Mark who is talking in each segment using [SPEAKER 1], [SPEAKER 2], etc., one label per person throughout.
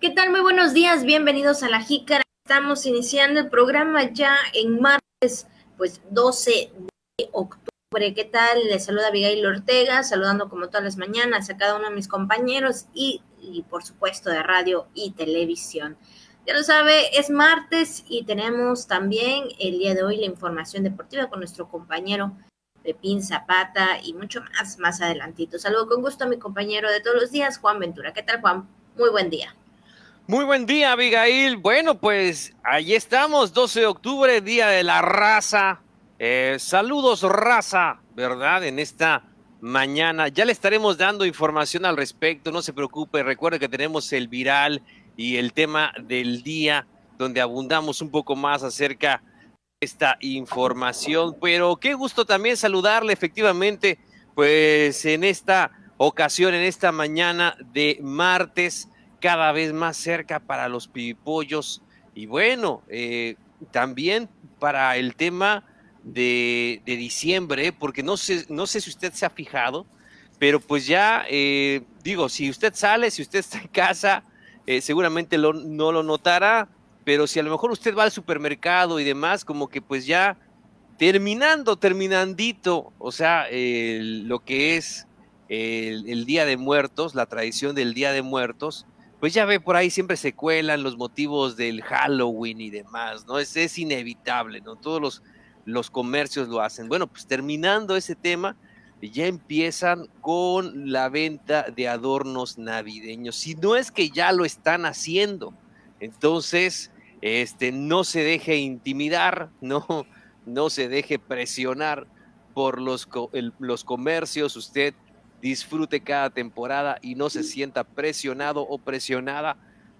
[SPEAKER 1] ¿Qué tal? Muy buenos días, bienvenidos a La Jícara. Estamos iniciando el programa ya en martes, pues 12 de octubre. ¿Qué tal? Les saluda Abigail Ortega, saludando como todas las mañanas a cada uno de mis compañeros y, y por supuesto de radio y televisión. Ya lo sabe, es martes y tenemos también el día de hoy la información deportiva con nuestro compañero Pepín Zapata y mucho más más adelantito. Saludo con gusto a mi compañero de todos los días, Juan Ventura. ¿Qué tal, Juan? Muy buen día.
[SPEAKER 2] Muy buen día, Abigail. Bueno, pues ahí estamos, 12 de octubre, Día de la Raza. Eh, saludos, raza, ¿verdad? En esta mañana. Ya le estaremos dando información al respecto, no se preocupe. Recuerde que tenemos el viral y el tema del día, donde abundamos un poco más acerca de esta información. Pero qué gusto también saludarle, efectivamente, pues en esta ocasión, en esta mañana de martes cada vez más cerca para los pipollos y bueno, eh, también para el tema de, diciembre, porque no sé, no sé si usted se ha fijado, pero pues ya, eh, digo, si usted sale, si usted está en casa, eh, seguramente no lo notará, pero si a lo mejor usted va al supermercado y demás, como que pues ya terminando, terminandito, o sea, lo que es el, Día de Muertos, la tradición del Día de Muertos, pues ya ve por ahí siempre se cuelan los motivos del Halloween y demás, ¿no? Es, es inevitable, ¿no? Todos los, los comercios lo hacen. Bueno, pues terminando ese tema, ya empiezan con la venta de adornos navideños. Si no es que ya lo están haciendo, entonces, este, no se deje intimidar, no, no se deje presionar por los, los comercios. Usted disfrute cada temporada y no se sienta presionado o presionada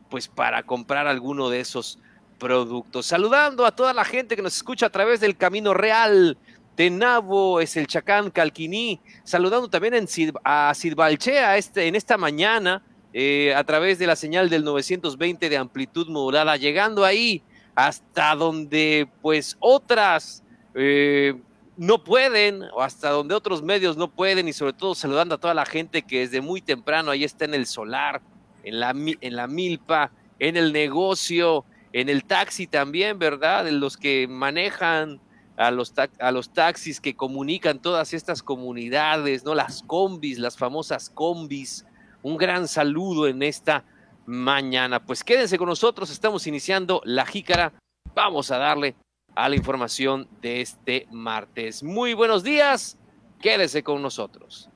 [SPEAKER 2] pues para comprar alguno de esos productos. Saludando a toda la gente que nos escucha a través del Camino Real de Nabo, es el Chacán Calquiní, saludando también en a Sidbalchea este, en esta mañana eh, a través de la señal del 920 de amplitud modulada, llegando ahí hasta donde pues otras eh, no pueden, o hasta donde otros medios no pueden, y sobre todo saludando a toda la gente que desde muy temprano ahí está en el solar, en la, en la milpa, en el negocio, en el taxi también, ¿verdad? En los que manejan a los, a los taxis que comunican todas estas comunidades, ¿no? Las combis, las famosas combis. Un gran saludo en esta mañana. Pues quédense con nosotros, estamos iniciando la jícara. Vamos a darle a la información de este martes. Muy buenos días, quédese con nosotros.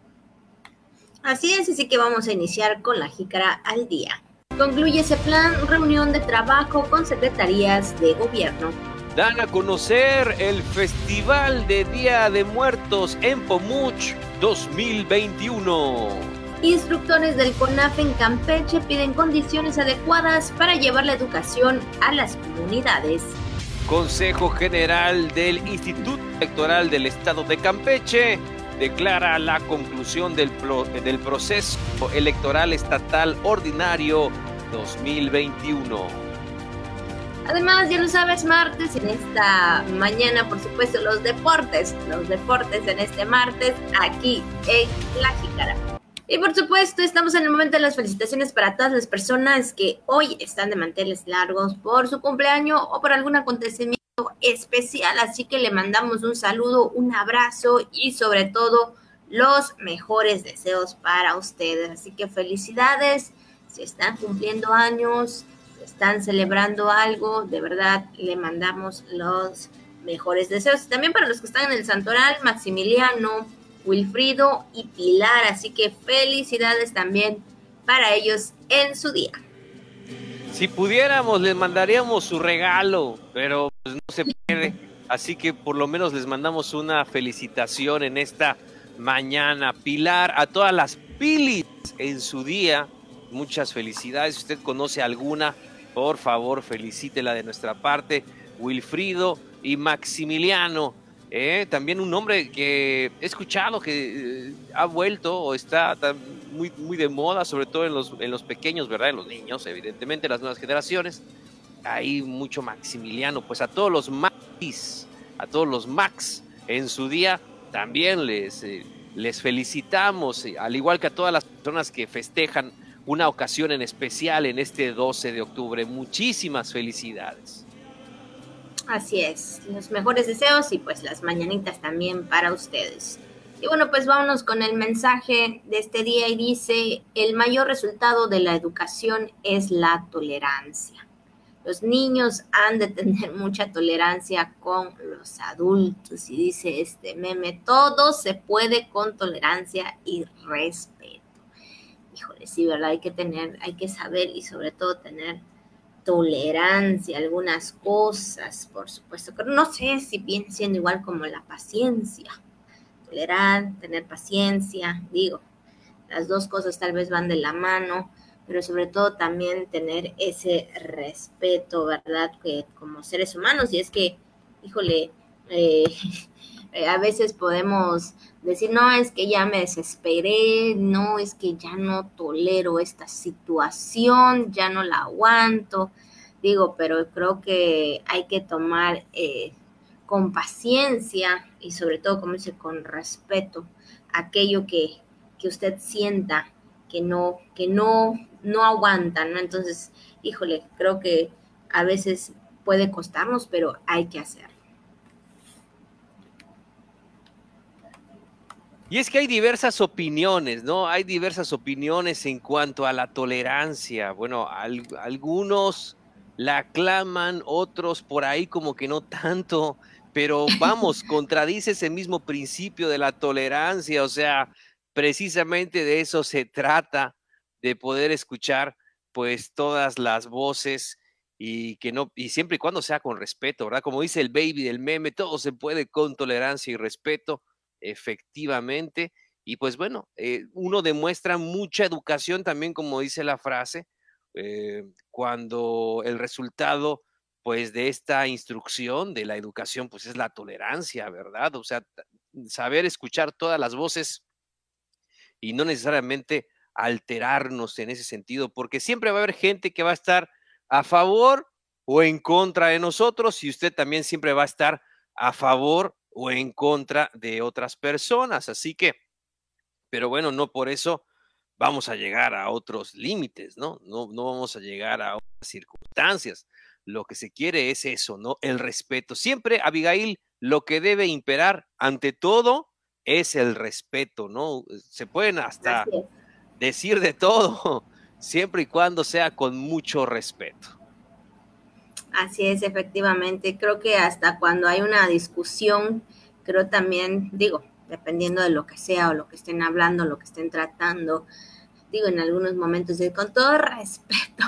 [SPEAKER 1] Así es, así que vamos a iniciar con la jícara al día. Concluye ese plan reunión de trabajo con secretarías de gobierno.
[SPEAKER 2] Dan a conocer el Festival de Día de Muertos en Pomuch 2021.
[SPEAKER 1] Instructores del CONAF en Campeche piden condiciones adecuadas para llevar la educación a las comunidades.
[SPEAKER 2] Consejo General del Instituto Electoral del Estado de Campeche declara la conclusión del, del proceso electoral estatal ordinario 2021.
[SPEAKER 1] Además, ya lo sabes, martes, en esta mañana, por supuesto, los deportes, los deportes en este martes, aquí en La Jícara. Y por supuesto, estamos en el momento de las felicitaciones para todas las personas que hoy están de manteles largos por su cumpleaños o por algún acontecimiento especial. Así que le mandamos un saludo, un abrazo y sobre todo los mejores deseos para ustedes. Así que felicidades, si están cumpliendo años, si están celebrando algo, de verdad le mandamos los mejores deseos. También para los que están en el Santoral, Maximiliano, Wilfrido y Pilar. Así que felicidades también para ellos en su día.
[SPEAKER 2] Si pudiéramos, les mandaríamos su regalo, pero pues, no se puede. Así que por lo menos les mandamos una felicitación en esta mañana. Pilar, a todas las pilis en su día, muchas felicidades. Si usted conoce alguna, por favor, felicítela de nuestra parte. Wilfrido y Maximiliano, eh, también un nombre que he escuchado que eh, ha vuelto o está muy, muy de moda, sobre todo en los, en los pequeños, ¿verdad? En los niños, evidentemente, las nuevas generaciones. Hay mucho Maximiliano. Pues a todos los Max, a todos los Max en su día, también les, eh, les felicitamos, al igual que a todas las personas que festejan una ocasión en especial en este 12 de octubre. Muchísimas felicidades.
[SPEAKER 1] Así es, los mejores deseos y pues las mañanitas también para ustedes. Y bueno, pues vámonos con el mensaje de este día y dice, el mayor resultado de la educación es la tolerancia. Los niños han de tener mucha tolerancia con los adultos y dice este meme, todo se puede con tolerancia y respeto. Híjole, sí, ¿verdad? Hay que tener, hay que saber y sobre todo tener tolerancia algunas cosas, por supuesto, pero no sé si viene siendo igual como la paciencia. Tolerar, tener paciencia, digo, las dos cosas tal vez van de la mano, pero sobre todo también tener ese respeto, ¿verdad? Que como seres humanos, y es que, híjole, eh, a veces podemos decir, no, es que ya me desesperé, no, es que ya no tolero esta situación, ya no la aguanto, digo, pero creo que hay que tomar eh, con paciencia y sobre todo, como dice, con respeto aquello que, que usted sienta que no, que no, no aguanta, ¿no? Entonces, híjole, creo que a veces puede costarnos, pero hay que hacerlo.
[SPEAKER 2] Y es que hay diversas opiniones, ¿no? Hay diversas opiniones en cuanto a la tolerancia. Bueno, algunos la aclaman, otros por ahí como que no tanto, pero vamos, contradice ese mismo principio de la tolerancia, o sea, precisamente de eso se trata, de poder escuchar pues todas las voces y que no, y siempre y cuando sea con respeto, ¿verdad? Como dice el baby del meme, todo se puede con tolerancia y respeto, efectivamente. Y pues bueno, eh, uno demuestra mucha educación también, como dice la frase, eh, cuando el resultado pues de esta instrucción, de la educación, pues es la tolerancia, ¿verdad? O sea, saber escuchar todas las voces y no necesariamente alterarnos en ese sentido, porque siempre va a haber gente que va a estar a favor o en contra de nosotros y usted también siempre va a estar a favor o en contra de otras personas. Así que, pero bueno, no por eso vamos a llegar a otros límites, ¿no? No, no vamos a llegar a otras circunstancias. Lo que se quiere es eso, ¿no? El respeto. Siempre, Abigail, lo que debe imperar ante todo es el respeto, ¿no? Se pueden hasta decir de todo, siempre y cuando sea con mucho respeto.
[SPEAKER 1] Así es, efectivamente. Creo que hasta cuando hay una discusión, creo también, digo, dependiendo de lo que sea o lo que estén hablando, lo que estén tratando, digo, en algunos momentos, con todo respeto,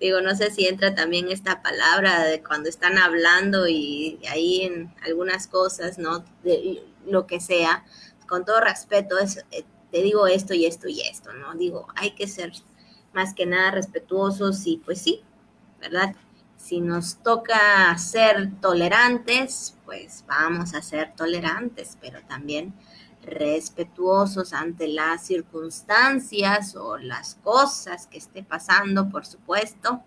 [SPEAKER 1] digo, no sé si entra también esta palabra de cuando están hablando y ahí en algunas cosas, ¿no? De lo que sea, con todo respeto, es, eh, te digo esto y esto y esto, ¿no? Digo, hay que ser más que nada respetuosos y pues sí, ¿verdad? Si nos toca ser tolerantes, pues vamos a ser tolerantes, pero también respetuosos ante las circunstancias o las cosas que esté pasando, por supuesto,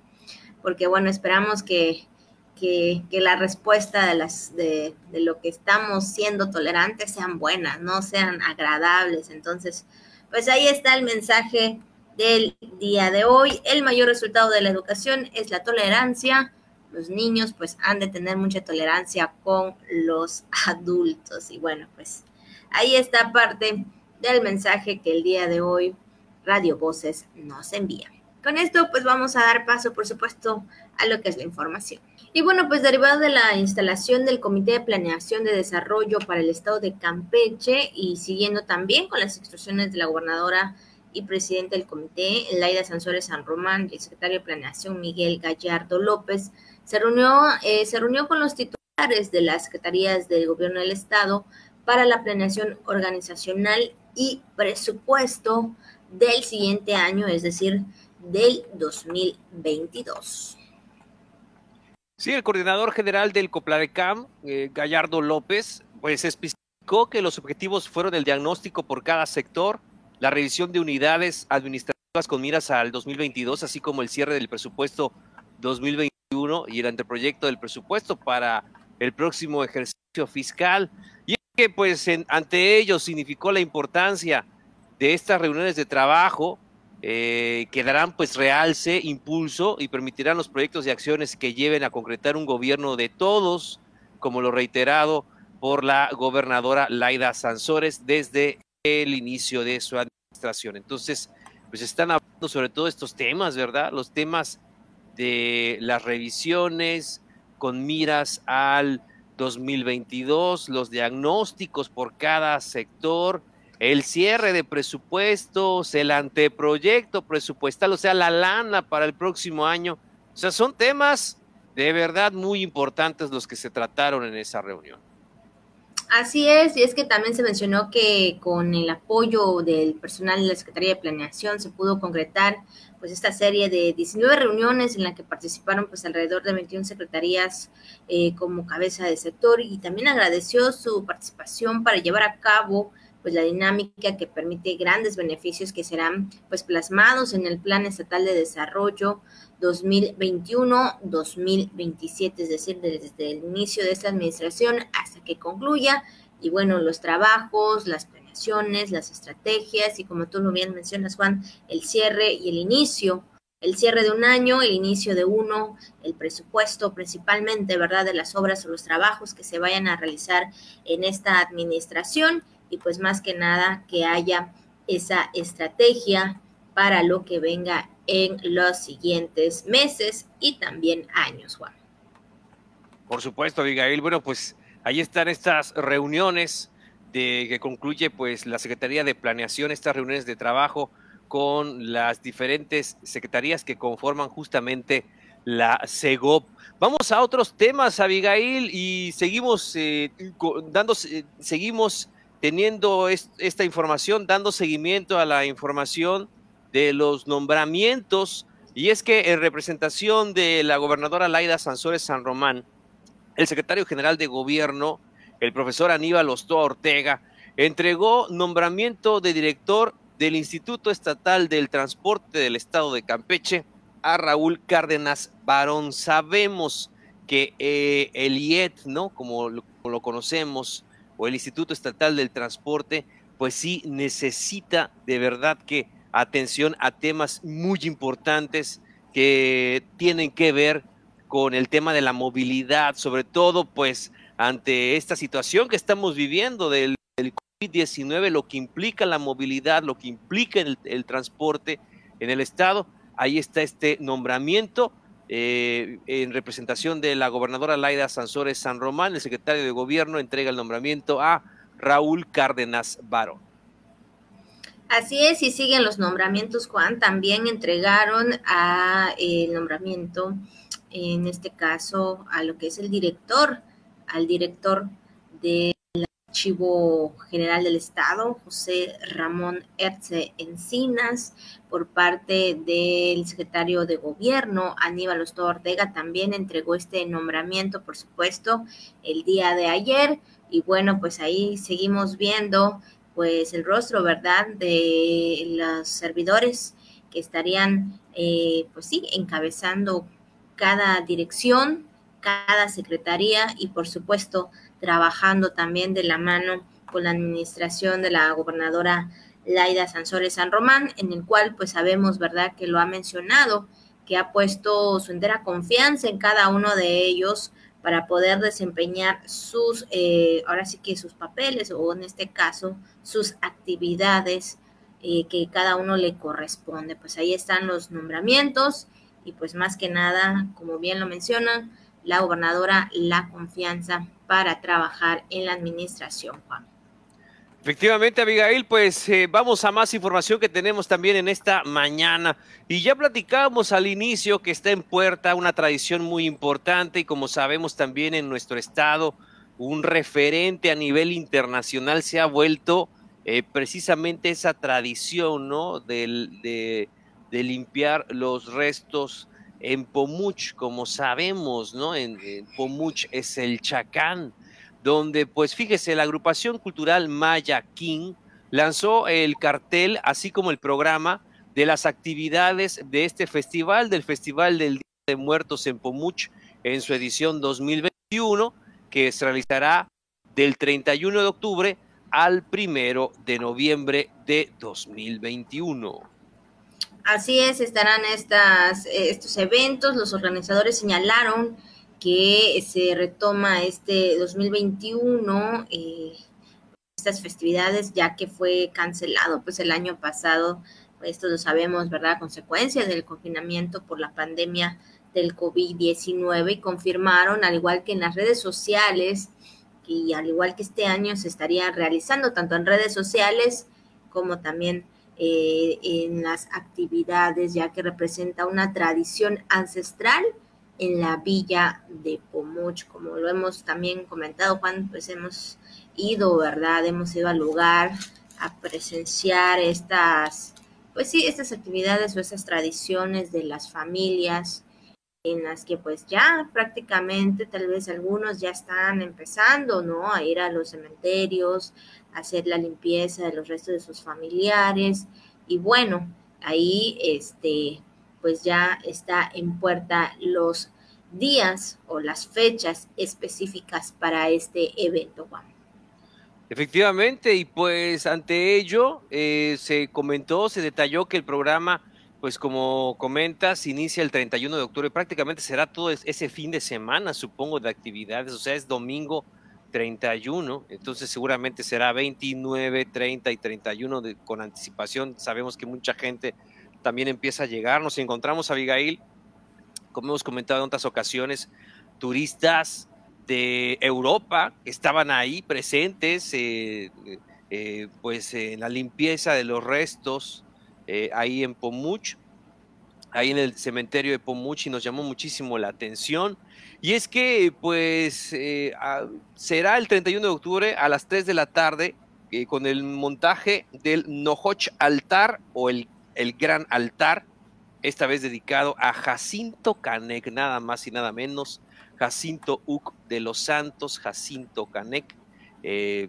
[SPEAKER 1] porque bueno, esperamos que, que, la respuesta de, las, de, de, lo que estamos siendo tolerantes sean buenas, no sean agradables. Entonces, pues ahí está el mensaje del día de hoy. El mayor resultado de la educación es la tolerancia. Los niños pues han de tener mucha tolerancia con los adultos. Y bueno, pues ahí está parte del mensaje que el día de hoy Radio Voces nos envía. Con esto pues vamos a dar paso, por supuesto, a lo que es la información. Y bueno, pues derivado de la instalación del Comité de Planeación de Desarrollo para el Estado de Campeche y siguiendo también con las instrucciones de la gobernadora y presidente del comité, Laida Sansores San Román, y el secretario de Planeación, Miguel Gallardo López, se reunió, eh, se reunió con los titulares de las secretarías del gobierno del Estado para la planeación organizacional y presupuesto del siguiente año, es decir, del 2022.
[SPEAKER 2] Sí, el coordinador general del Coplarecam, eh, Gallardo López, pues explicó que los objetivos fueron el diagnóstico por cada sector, la revisión de unidades administrativas con miras al 2022, así como el cierre del presupuesto 2021 y el anteproyecto del presupuesto para el próximo ejercicio fiscal. Y que pues ante ello significó la importancia de estas reuniones de trabajo eh, que darán pues realce, impulso y permitirán los proyectos y acciones que lleven a concretar un gobierno de todos, como lo reiterado por la gobernadora Laida Sansores desde el inicio de su administración. Entonces, pues están hablando sobre todo estos temas, ¿verdad? Los temas de las revisiones con miras al 2022, los diagnósticos por cada sector, el cierre de presupuestos, el anteproyecto presupuestal, o sea, la lana para el próximo año. O sea, son temas de verdad muy importantes los que se trataron en esa reunión.
[SPEAKER 1] Así es, y es que también se mencionó que con el apoyo del personal de la Secretaría de Planeación se pudo concretar pues esta serie de 19 reuniones en la que participaron pues alrededor de 21 secretarías eh, como cabeza de sector y también agradeció su participación para llevar a cabo pues la dinámica que permite grandes beneficios que serán pues plasmados en el Plan Estatal de Desarrollo 2021-2027, es decir, desde el inicio de esta administración hasta que concluya. Y bueno, los trabajos, las planeaciones, las estrategias y como tú lo bien mencionas, Juan, el cierre y el inicio el cierre de un año, el inicio de uno, el presupuesto principalmente, ¿verdad?, de las obras o los trabajos que se vayan a realizar en esta administración y pues más que nada que haya esa estrategia para lo que venga en los siguientes meses y también años, Juan.
[SPEAKER 2] Por supuesto, Abigail. Bueno, pues ahí están estas reuniones de que concluye pues la Secretaría de Planeación, estas reuniones de trabajo con las diferentes secretarías que conforman justamente la CEGOP. Vamos a otros temas, Abigail, y seguimos eh, dando, eh, seguimos teniendo esta información, dando seguimiento a la información de los nombramientos. Y es que en representación de la gobernadora Laida Sansores San Román, el secretario general de gobierno, el profesor Aníbal Ostoa Ortega, entregó nombramiento de director del Instituto Estatal del Transporte del Estado de Campeche a Raúl Cárdenas Barón. Sabemos que eh, el IET, ¿no? Como como lo conocemos, o el Instituto Estatal del Transporte, pues sí necesita de verdad que atención a temas muy importantes que tienen que ver con el tema de la movilidad, sobre todo pues ante esta situación que estamos viviendo del, COVID-19, lo que implica la movilidad, lo que implica el, transporte en el estado. Ahí está este nombramiento eh, en representación de la gobernadora Laida Sansores San Román, el secretario de gobierno entrega el nombramiento a Raúl Cárdenas Barón.
[SPEAKER 1] Así es, y siguen los nombramientos, Juan. También entregaron a el nombramiento, en este caso, a lo que es el director, al director de Archivo General del Estado, José Ramón Erce Encinas, por parte del secretario de Gobierno, Aníbal Ostoa Ortega, también entregó este nombramiento, por supuesto, el día de ayer. Y bueno, pues ahí seguimos viendo pues el rostro, ¿verdad?, de los servidores que estarían, eh, pues sí, encabezando cada dirección, cada secretaría y por supuesto trabajando también de la mano con la administración de la gobernadora Laida Sansores San Román, en el cual pues sabemos, ¿verdad?, que lo ha mencionado, que ha puesto su entera confianza en cada uno de ellos para poder desempeñar sus, eh, ahora sí que sus papeles o en este caso sus actividades eh, que cada uno le corresponde. Pues ahí están los nombramientos y pues más que nada, como bien lo mencionan, la gobernadora la confianza para trabajar en la administración, Juan.
[SPEAKER 2] Efectivamente, Abigail, pues eh, vamos a más información que tenemos también en esta mañana. Y ya platicábamos al inicio que está en puerta una tradición muy importante y como sabemos también en nuestro estado, un referente a nivel internacional se ha vuelto eh, precisamente esa tradición, ¿no? de, limpiar los restos en Pomuch, como sabemos, ¿no? En, Pomuch es el Chacán, donde, pues fíjese, la agrupación cultural Maya King lanzó el cartel, así como el programa de las actividades de este festival, del Festival del Día de Muertos en Pomuch, en su edición 2021, que se realizará del 31 de octubre al primero de noviembre de 2021.
[SPEAKER 1] Así es, estarán estas, estos eventos. Los organizadores señalaron que se retoma este 2021 eh, estas festividades ya que fue cancelado pues el año pasado, esto lo sabemos, ¿verdad? Consecuencias del confinamiento por la pandemia del COVID-19 y confirmaron, al igual que en las redes sociales, y al igual que este año se estaría realizando tanto en redes sociales como también eh, en las actividades, ya que representa una tradición ancestral en la villa de Pomuch, como lo hemos también comentado, Juan, pues hemos ido, ¿verdad? Hemos ido al lugar a presenciar estas, pues sí, estas actividades o estas tradiciones de las familias en las que pues ya prácticamente tal vez algunos ya están empezando, ¿no? A ir a los cementerios, a hacer la limpieza de los restos de sus familiares y bueno, ahí este pues ya está en puerta los días o las fechas específicas para este evento, Juan.
[SPEAKER 2] Efectivamente, y pues ante ello eh, se comentó, se detalló que el programa pues como comentas, inicia el 31 de octubre, prácticamente será todo ese fin de semana, supongo, de actividades, o sea, es domingo 31, entonces seguramente será 29, 30 y 31 con anticipación. Sabemos que mucha gente también empieza a llegar. Nos encontramos, Abigail, como hemos comentado en otras ocasiones, turistas de Europa que estaban ahí presentes, eh, eh, pues en la limpieza de los restos eh, ahí en Pomuch, ahí en el cementerio de Pomuch y nos llamó muchísimo la atención. Y es que pues será el 31 de octubre a las 3 de la tarde con el montaje del Nohoch Altar o el, el Gran Altar, esta vez dedicado a Jacinto Canek, nada más y nada menos, Jacinto Uc de los Santos, Jacinto Canek,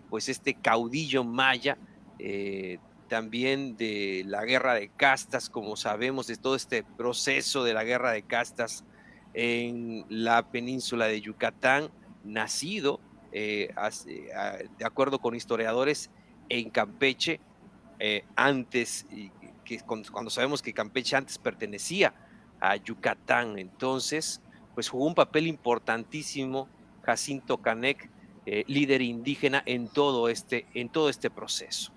[SPEAKER 2] pues este caudillo maya también de la guerra de castas, como sabemos, de todo este proceso de la guerra de castas en la península de Yucatán, nacido, eh, de acuerdo con historiadores, en Campeche, eh, antes, que, cuando sabemos que Campeche antes pertenecía a Yucatán, entonces, pues jugó un papel importantísimo Jacinto Canek, eh, líder indígena en todo este, en todo este proceso.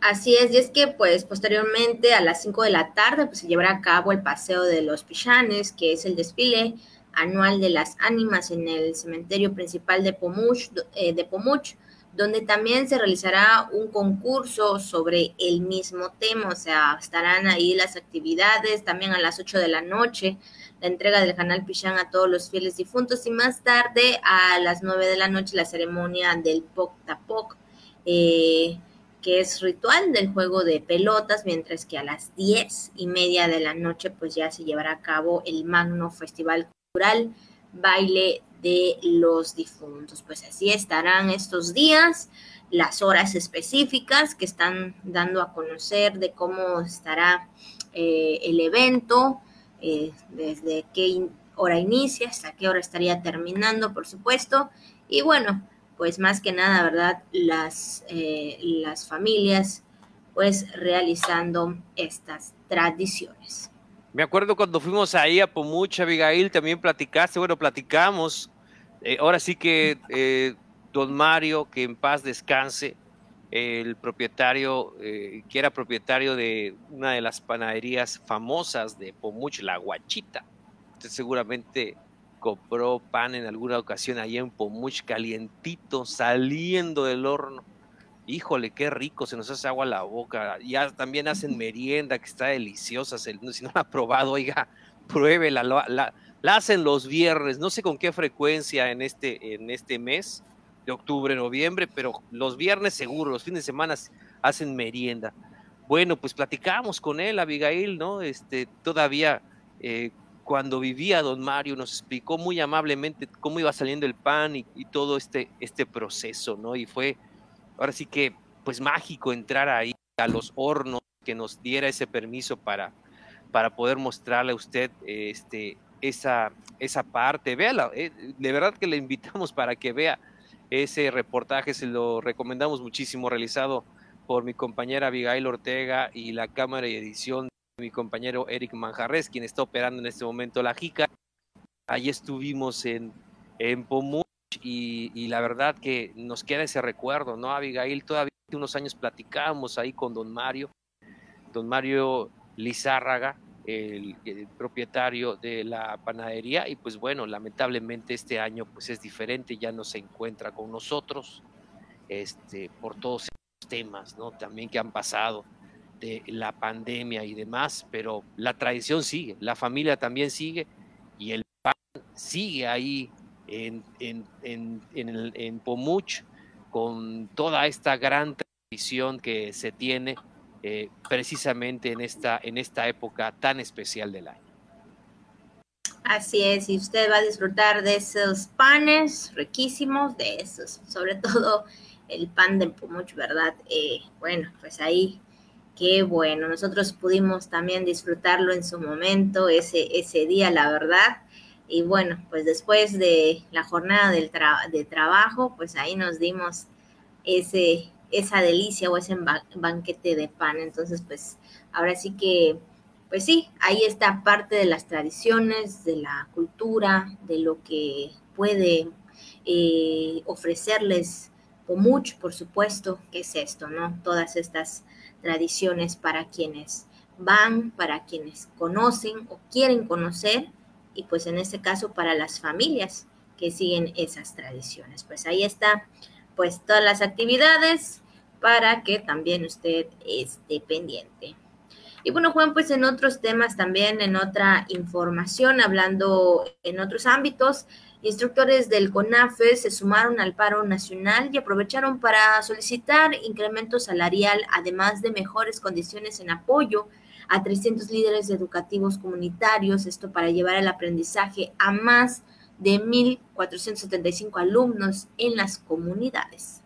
[SPEAKER 1] Así es, y es que pues posteriormente a las 5 de la tarde pues se llevará a cabo el paseo de los Pichanes, que es el desfile anual de las ánimas en el cementerio principal de Pomuch, eh, de Pomuch, donde también se realizará un concurso sobre el mismo tema, o sea, estarán ahí las actividades, también a las 8 de la noche, la entrega del canal Pichán a todos los fieles difuntos y más tarde a las 9 de la noche la ceremonia del Poc Tapoc. Eh, que es ritual del juego de pelotas, mientras que a las diez y media de la noche pues ya se llevará a cabo el Magno Festival Cultural Baile de los Difuntos. Pues así estarán estos días, las horas específicas que están dando a conocer de cómo estará eh, el evento, eh, desde qué hora inicia, hasta qué hora estaría terminando, por supuesto. Y bueno, pues más que nada, ¿verdad? Las, eh, las familias pues realizando estas tradiciones.
[SPEAKER 2] Me acuerdo cuando fuimos ahí a Pomucha, Abigail, también platicaste, bueno, platicamos. Eh, ahora sí que eh, don Mario, que en paz descanse, el propietario, que era propietario de una de las panaderías famosas de Pomuch, La Guachita. Usted seguramente compró pan en alguna ocasión allá en Pomuch, calientito, saliendo del horno. Híjole, qué rico, se nos hace agua la boca. Ya también hacen merienda que está deliciosa. Si no la ha probado, oiga, pruébela. La, la, hacen los viernes, no sé con qué frecuencia en este, en este mes de octubre, noviembre, pero los viernes seguro, los fines de semana hacen merienda. Bueno, pues platicamos con él, Abigail, ¿no? Este, todavía eh, cuando vivía don Mario, nos explicó muy amablemente cómo iba saliendo el pan y, todo este, este proceso, ¿no? Y fue, ahora sí que, pues mágico entrar ahí a los hornos, que nos diera ese permiso para, para poder mostrarle a usted este, esa, esa parte. Véala, eh, de verdad que le invitamos para que vea ese reportaje, se lo recomendamos muchísimo, realizado por mi compañera Abigail Ortega y la cámara y edición mi compañero Eric Manjarres, quien está operando en este momento la JICA. Ahí estuvimos en, en Pomuch y, la verdad que nos queda ese recuerdo, ¿no, Abigail? Todavía unos años platicábamos ahí con don Mario, don Mario Lizárraga, el, propietario de la panadería y pues bueno, lamentablemente este año pues es diferente, ya no se encuentra con nosotros este, por todos estos temas, ¿no? También que han pasado de la pandemia y demás, pero la tradición sigue, la familia también sigue y el pan sigue ahí en, en, en, en, Pomuch con toda esta gran tradición que se tiene eh, precisamente en esta, en esta época tan especial del año.
[SPEAKER 1] Así es, y usted va a disfrutar de esos panes riquísimos, de esos, sobre todo el pan de Pomuch, ¿verdad? Eh, bueno, pues ahí Qué bueno, nosotros pudimos también disfrutarlo en su momento, ese, ese día, la verdad. Y bueno, pues después de la jornada del de trabajo, pues ahí nos dimos ese, esa delicia o ese banquete de pan. Entonces, pues ahora sí que, pues sí, ahí está parte de las tradiciones, de la cultura, de lo que puede eh, ofrecerles mucho, por supuesto, que es esto, ¿no? Todas estas tradiciones para quienes van, para quienes conocen o quieren conocer y pues en este caso para las familias que siguen esas tradiciones. Pues ahí está pues todas las actividades para que también usted esté pendiente. Y bueno, Juan, pues en otros temas también, en otra información, hablando en otros ámbitos, Instructores del CONAFE se sumaron al paro nacional y aprovecharon para solicitar incremento salarial, además de mejores condiciones en apoyo a 300 líderes educativos comunitarios, esto para llevar el aprendizaje a más de 1.475 alumnos en las comunidades.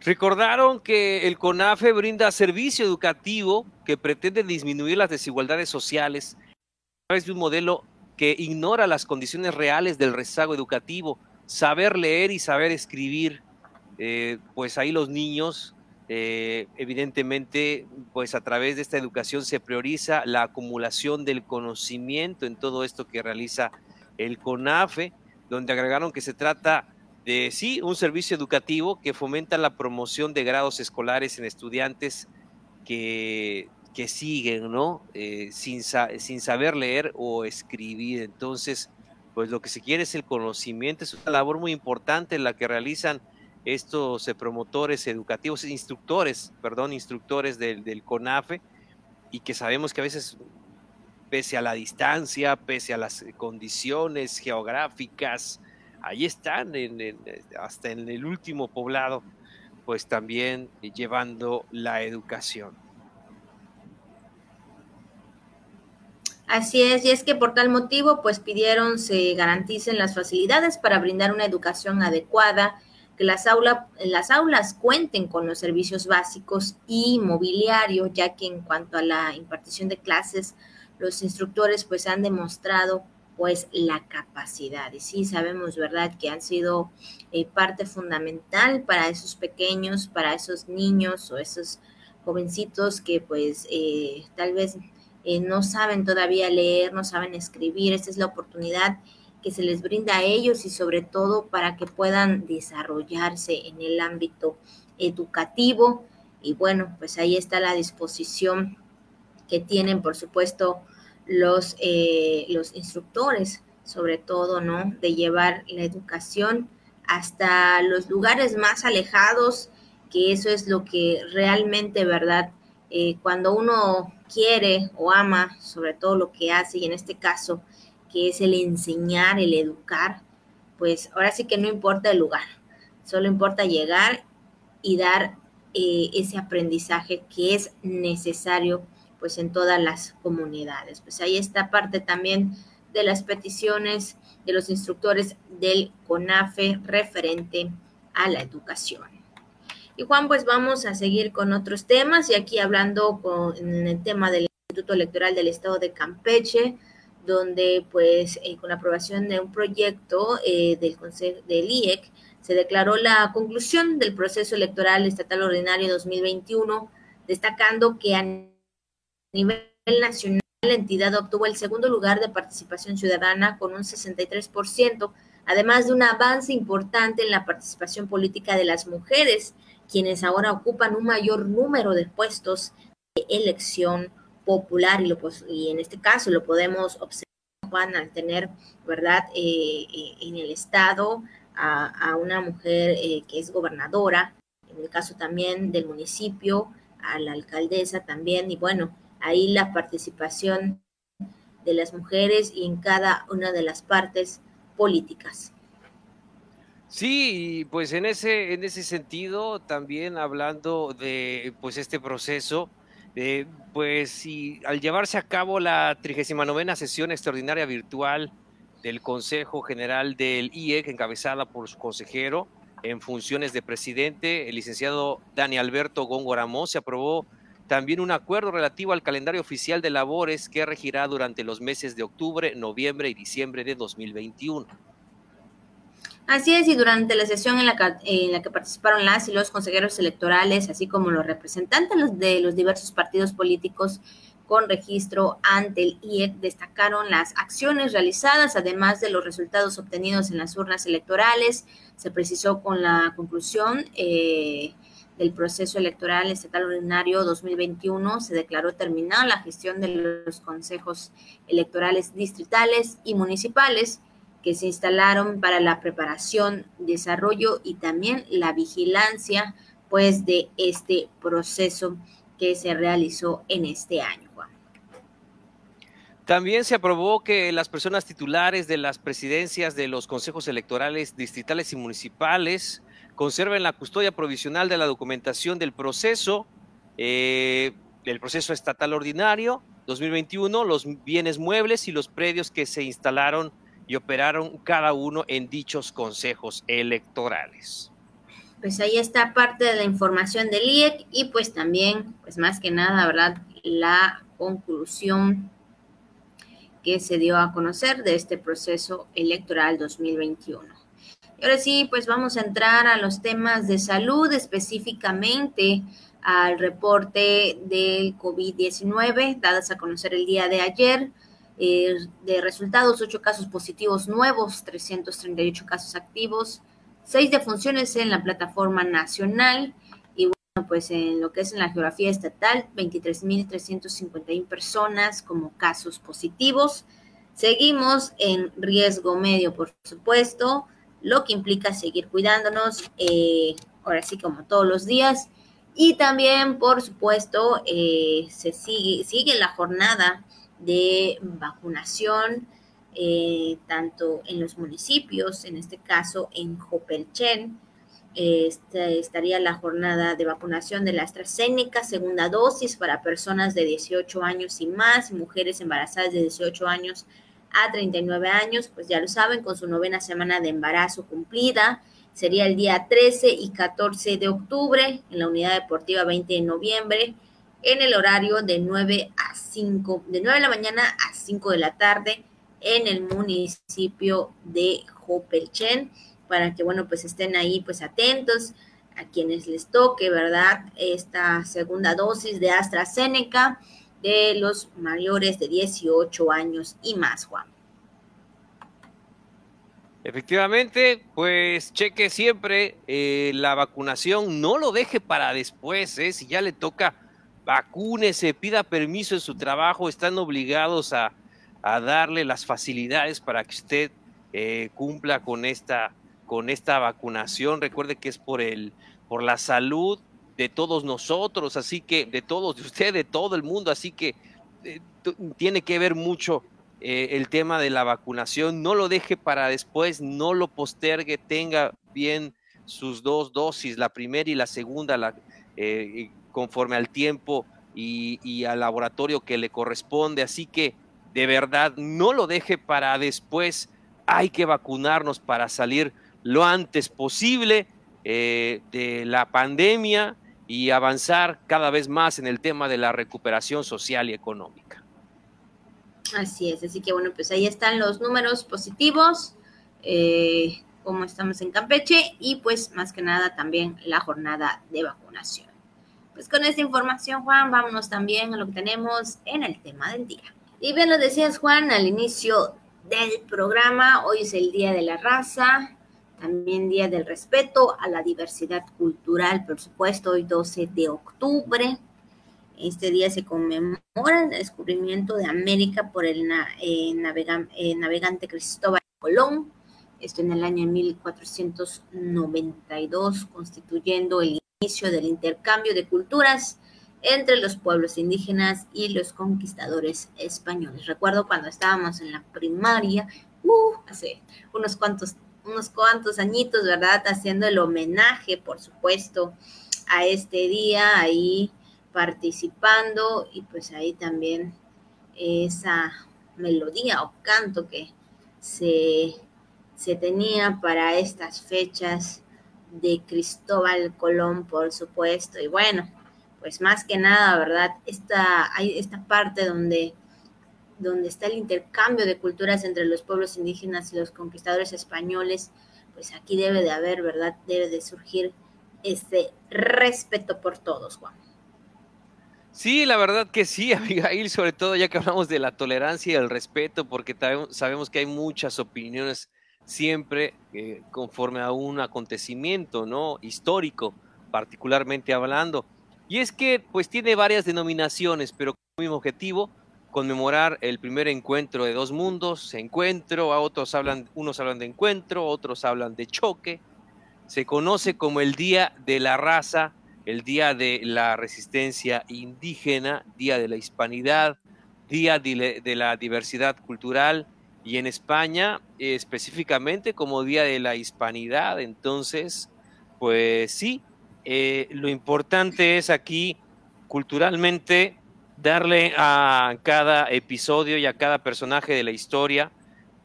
[SPEAKER 2] Recordaron que el CONAFE brinda servicio educativo que pretende disminuir las desigualdades sociales a través de un modelo que ignora las condiciones reales del rezago educativo, saber leer y saber escribir, eh, pues ahí los niños, eh, evidentemente, pues a través de esta educación se prioriza la acumulación del conocimiento en todo esto que realiza el CONAFE, donde agregaron que se trata de, sí, un servicio educativo que fomenta la promoción de grados escolares en estudiantes que que siguen, ¿no? Eh, sin, sin saber leer o escribir. Entonces, pues lo que se quiere es el conocimiento, es una labor muy importante la que realizan estos eh, promotores educativos, instructores, perdón, instructores del, del, CONAFE, y que sabemos que a veces, pese a la distancia, pese a las condiciones geográficas, ahí están, hasta en el último poblado, pues también llevando la educación.
[SPEAKER 1] Así es, y es que por tal motivo, pues pidieron se garanticen las facilidades para brindar una educación adecuada, que las, las aulas cuenten con los servicios básicos y mobiliario, ya que en cuanto a la impartición de clases, los instructores pues han demostrado pues la capacidad. Y sí, sabemos, ¿verdad?, que han sido eh, parte fundamental para esos pequeños, para esos niños o esos jovencitos que pues eh, tal vez eh, no saben todavía leer, no saben escribir. Esta es la oportunidad que se les brinda a ellos y sobre todo para que puedan desarrollarse en el ámbito educativo. Y bueno, pues ahí está la disposición que tienen, por supuesto, los, eh, los instructores, sobre todo, ¿no? De llevar la educación hasta los lugares más alejados, que eso es lo que realmente, ¿verdad? Eh, cuando uno quiere o ama sobre todo lo que hace, y en este caso, que es el enseñar, el educar, pues ahora sí que no importa el lugar, solo importa llegar y dar eh, ese aprendizaje que es necesario pues en todas las comunidades. Pues ahí está parte también de las peticiones de los instructores del CONAFE referente a la educación. Y Juan, pues vamos a seguir con otros temas y aquí hablando con el tema del Instituto Electoral del Estado de Campeche, donde pues eh, con la aprobación de un proyecto eh, del Consejo del IEC se declaró la conclusión del proceso electoral estatal ordinario 2021, destacando que a nivel nacional, la entidad obtuvo el segundo lugar de participación ciudadana con un 63%, además de un avance importante en la participación política de las mujeres, quienes ahora ocupan un mayor número de puestos de elección popular y, lo, y en este caso lo podemos observar, Juan, al tener, ¿verdad?, eh, eh, en el Estado a, una mujer eh, que es gobernadora, en el caso también del municipio, a la alcaldesa también, y bueno, ahí la participación de las mujeres y en cada una de las partes políticas.
[SPEAKER 2] Sí, pues en ese, en ese sentido, también hablando de pues este proceso, eh, pues al llevarse a cabo la 39 sesión extraordinaria virtual del Consejo General del IEC, encabezada por su consejero en funciones de presidente, el licenciado Dani Alberto Góngora se aprobó también un acuerdo relativo al calendario oficial de labores que regirá durante los meses de octubre, noviembre y diciembre de 2021.
[SPEAKER 1] Así es, y durante la sesión en la, que, participaron las y los consejeros electorales, así como los representantes de los diversos partidos políticos con registro ante el IEC, destacaron las acciones realizadas, además de los resultados obtenidos en las urnas electorales. Se precisó con la conclusión eh, del proceso electoral estatal ordinario 2021, se declaró terminada la gestión de los consejos electorales distritales y municipales que se instalaron para la preparación, desarrollo y también la vigilancia pues de este proceso que se realizó en este año.
[SPEAKER 2] También se aprobó que las personas titulares de las presidencias de los consejos electorales distritales y municipales conserven la custodia provisional de la documentación del proceso, eh, del proceso estatal ordinario 2021, los bienes muebles y los predios que se instalaron y operaron cada uno en dichos consejos electorales.
[SPEAKER 1] Pues ahí está parte de la información del IEC y pues también, pues más que nada, ¿verdad? La conclusión que se dio a conocer de este proceso electoral 2021. Y ahora sí, pues vamos a entrar a los temas de salud, específicamente al reporte del COVID-19, dadas a conocer el día de ayer. Eh, de resultados, 8 casos positivos nuevos, 338 casos activos, 6 defunciones en la plataforma nacional y bueno, pues en lo que es en la geografía estatal, 23.351 personas como casos positivos. Seguimos en riesgo medio, por supuesto, lo que implica seguir cuidándonos, eh, ahora sí como todos los días. Y también, por supuesto, eh, se sigue, sigue la jornada de vacunación, eh, tanto en los municipios, en este caso en Jopelchen, este, estaría la jornada de vacunación de la AstraZeneca, segunda dosis para personas de 18 años y más, mujeres embarazadas de 18 años a 39 años, pues ya lo saben, con su novena semana de embarazo cumplida. Sería el día 13 y 14 de octubre en la unidad deportiva 20 de noviembre en el horario de 9 a 5, de 9 de la mañana a 5 de la tarde en el municipio de Jopelchen, para que, bueno, pues estén ahí, pues atentos a quienes les toque, ¿verdad? Esta segunda dosis de AstraZeneca de los mayores de 18 años y más, Juan.
[SPEAKER 2] Efectivamente, pues cheque siempre eh, la vacunación, no lo deje para después, ¿eh? si ya le toca vacúnese, pida permiso en su trabajo, están obligados a, darle las facilidades para que usted eh, cumpla con esta, con esta vacunación. Recuerde que es por, el, por la salud de todos nosotros, así que de todos, de usted, de todo el mundo, así que eh, tiene que ver mucho eh, el tema de la vacunación. No lo deje para después, no lo postergue, tenga bien sus dos dosis, la primera y la segunda, la, conforme al tiempo y, al laboratorio que le corresponde. Así que de verdad no lo deje para después. Hay que vacunarnos para salir lo antes posible eh, de la pandemia y avanzar cada vez más en el tema de la recuperación social y económica.
[SPEAKER 1] Así es, así que bueno, pues ahí están los números positivos, eh, como estamos en Campeche y pues más que nada también la jornada de vacunación. Pues con esta información, Juan, vámonos también a lo que tenemos en el tema del día. Y bien lo decías, Juan, al inicio del programa, hoy es el Día de la Raza, también Día del Respeto a la Diversidad Cultural, por supuesto, hoy 12 de octubre. Este día se conmemora el descubrimiento de América por el eh, eh, navegante Cristóbal Colón, esto en el año 1492, constituyendo el inicio del intercambio de culturas entre los pueblos indígenas y los conquistadores españoles. Recuerdo cuando estábamos en la primaria, uh, hace unos cuantos, unos cuantos añitos, ¿verdad? Haciendo el homenaje, por supuesto, a este día, ahí participando y pues ahí también esa melodía o canto que se, se tenía para estas fechas de Cristóbal Colón, por supuesto. Y bueno, pues más que nada, ¿verdad? Esta, hay esta parte donde, donde está el intercambio de culturas entre los pueblos indígenas y los conquistadores españoles, pues aquí debe de haber, ¿verdad? Debe de surgir ese respeto por todos, Juan.
[SPEAKER 2] Sí, la verdad que sí, Abigail, sobre todo ya que hablamos de la tolerancia y el respeto, porque sabemos que hay muchas opiniones siempre eh, conforme a un acontecimiento, ¿no? Histórico, particularmente hablando. Y es que, pues, tiene varias denominaciones, pero con el mismo objetivo, conmemorar el primer encuentro de dos mundos, encuentro, a otros hablan, unos hablan de encuentro, otros hablan de choque. Se conoce como el Día de la Raza el Día de la Resistencia Indígena, Día de la Hispanidad, Día de la Diversidad Cultural y en España específicamente como Día de la Hispanidad. Entonces, pues sí, eh, lo importante es aquí culturalmente darle a cada episodio y a cada personaje de la historia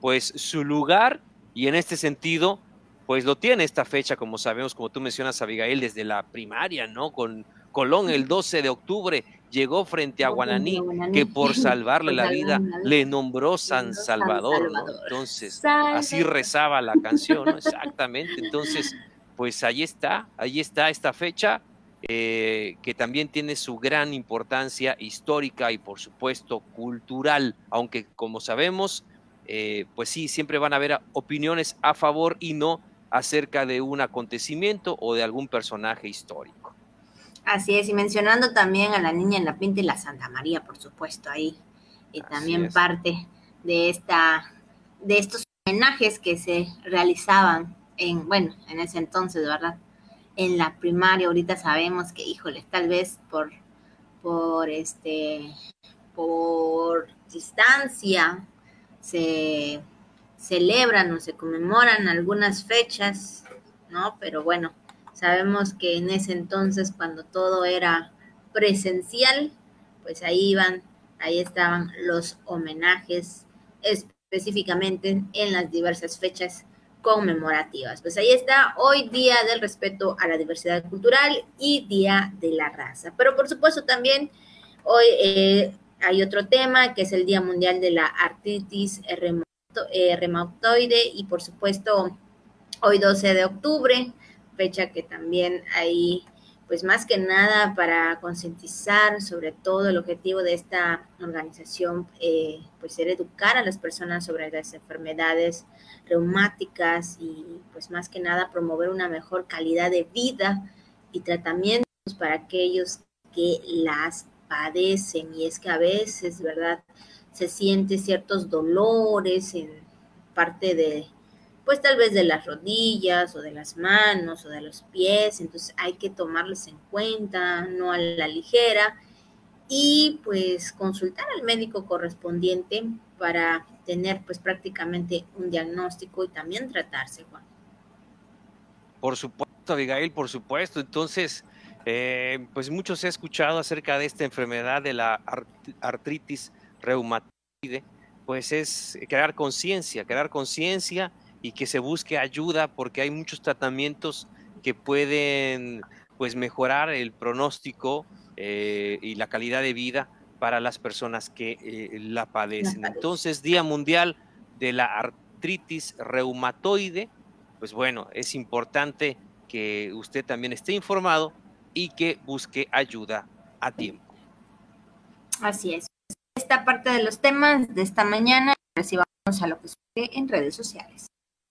[SPEAKER 2] pues su lugar y en este sentido pues lo tiene esta fecha, como sabemos, como tú mencionas, Abigail, desde la primaria, ¿no? Con Colón el 12 de octubre llegó frente a Guananí, que por salvarle la vida le nombró San Salvador, ¿no? Entonces, así rezaba la canción, ¿no? Exactamente. Entonces, pues ahí está, ahí está esta fecha, eh, que también tiene su gran importancia histórica y, por supuesto, cultural, aunque como sabemos, eh, pues sí, siempre van a haber opiniones a favor y no acerca de un acontecimiento o de algún personaje histórico.
[SPEAKER 1] Así es, y mencionando también a la niña en la pinta y la Santa María, por supuesto, ahí, y también parte de esta, de estos homenajes que se realizaban en, bueno, en ese entonces, ¿verdad? En la primaria, ahorita sabemos que, híjole, tal vez por, por este, por distancia, se celebran o se conmemoran algunas fechas, ¿no? Pero bueno, sabemos que en ese entonces, cuando todo era presencial, pues ahí iban, ahí estaban los homenajes específicamente en las diversas fechas conmemorativas. Pues ahí está hoy Día del Respeto a la Diversidad Cultural y Día de la Raza. Pero por supuesto también hoy eh, hay otro tema que es el Día Mundial de la Artritis eh, reumatoide y por supuesto hoy 12 de octubre, fecha que también hay pues más que nada para concientizar sobre todo el objetivo de esta organización, eh, pues ser educar a las personas sobre las enfermedades reumáticas y pues más que nada promover una mejor calidad de vida y tratamientos para aquellos que las padecen. Y es que a veces, ¿verdad? se siente ciertos dolores en parte de, pues tal vez de las rodillas o de las manos o de los pies, entonces hay que tomarlos en cuenta, no a la ligera, y pues consultar al médico correspondiente para tener pues prácticamente un diagnóstico y también tratarse, Juan.
[SPEAKER 2] Por supuesto, Abigail, por supuesto. Entonces, eh, pues mucho se ha escuchado acerca de esta enfermedad de la artritis reumatoide, pues es crear conciencia, crear conciencia y que se busque ayuda porque hay muchos tratamientos que pueden pues mejorar el pronóstico eh, y la calidad de vida para las personas que eh, la padecen. Entonces, Día Mundial de la Artritis Reumatoide, pues bueno, es importante que usted también esté informado y que busque ayuda a tiempo.
[SPEAKER 1] Así es. Esta parte de los temas de esta mañana, recibamos a lo que sucede en redes sociales.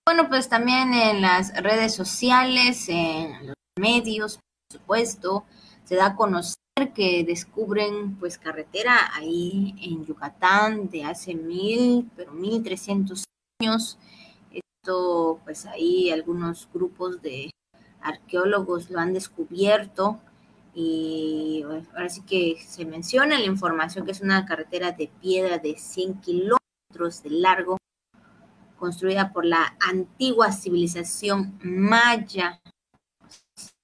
[SPEAKER 1] Bueno, pues también en las redes sociales, en los medios, por supuesto, se da a conocer que descubren pues carretera ahí en Yucatán de hace mil, pero mil trescientos años. Esto pues ahí algunos grupos de arqueólogos lo han descubierto y ahora sí que se menciona la información que es una carretera de piedra de 100 kilómetros de largo, construida por la antigua civilización maya,